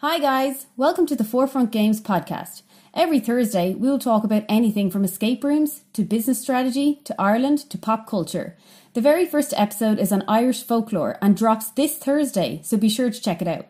Hi, guys. Welcome to the Forefront Games podcast. Every Thursday, we will talk about anything from escape rooms to business strategy to Ireland to pop culture. The very first episode is on Irish folklore and drops this Thursday, so be sure to check it out.